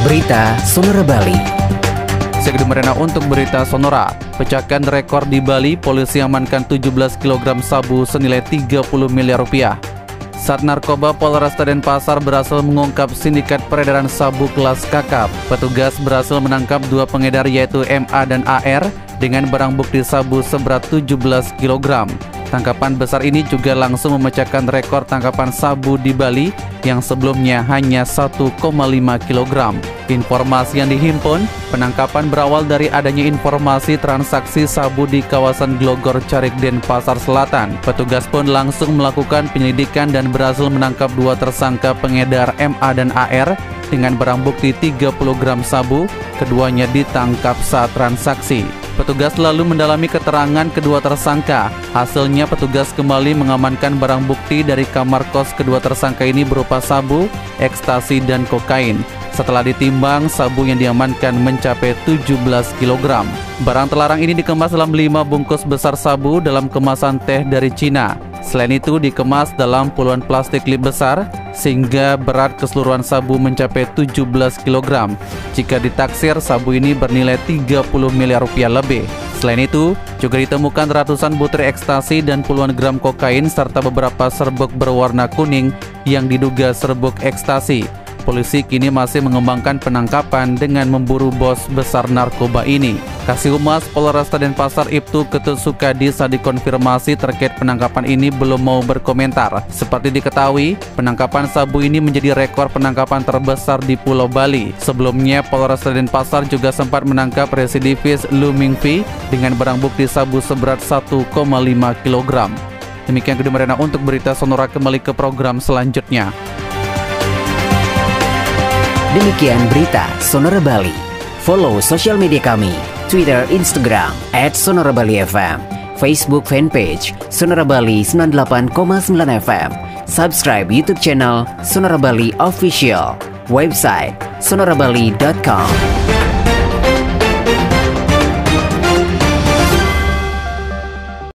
Berita Sonora Bali. Segede untuk berita Sonora. Pecahkan rekor di Bali, polisi amankan 17 kg sabu senilai 30 miliar rupiah. Saat narkoba Polres Denpasar berhasil mengungkap sindikat peredaran sabu kelas kakap, petugas berhasil menangkap dua pengedar yaitu MA dan AR dengan barang bukti sabu seberat 17 kg. Tangkapan besar ini juga langsung memecahkan rekor tangkapan sabu di Bali yang sebelumnya hanya 1,5 kg. Informasi yang dihimpun, penangkapan berawal dari adanya informasi transaksi sabu di kawasan Glogor Carik Denpasar Selatan. Petugas pun langsung melakukan penyelidikan dan berhasil menangkap dua tersangka pengedar MA dan AR dengan barang bukti 30 gram sabu, keduanya ditangkap saat transaksi. Petugas lalu mendalami keterangan kedua tersangka. Hasilnya petugas kembali mengamankan barang bukti dari kamar kos kedua tersangka ini berupa sabu, ekstasi, dan kokain. Setelah ditimbang, sabu yang diamankan mencapai 17 kg. Barang terlarang ini dikemas dalam 5 bungkus besar sabu dalam kemasan teh dari Cina. Selain itu dikemas dalam puluhan plastik lip besar sehingga berat keseluruhan sabu mencapai 17 kg. Jika ditaksir sabu ini bernilai 30 miliar rupiah lebih. Selain itu, juga ditemukan ratusan butir ekstasi dan puluhan gram kokain serta beberapa serbuk berwarna kuning yang diduga serbuk ekstasi. Polisi kini masih mengembangkan penangkapan dengan memburu bos besar narkoba ini. Kasih Humas Polres Denpasar Ibtu Ketut Sukadi saat dikonfirmasi terkait penangkapan ini belum mau berkomentar. Seperti diketahui, penangkapan sabu ini menjadi rekor penangkapan terbesar di Pulau Bali. Sebelumnya, Polres Denpasar juga sempat menangkap residivis Lu Mingfi dengan barang bukti sabu seberat 1,5 kg. Demikian kedua untuk berita Sonora kembali ke program selanjutnya. Demikian berita Sonora Bali. Follow sosial media kami, Twitter, Instagram, at Sonora Bali FM, Facebook fanpage Sonora Bali 98,9 FM, subscribe YouTube channel Sonora Bali Official, website sonorabali.com.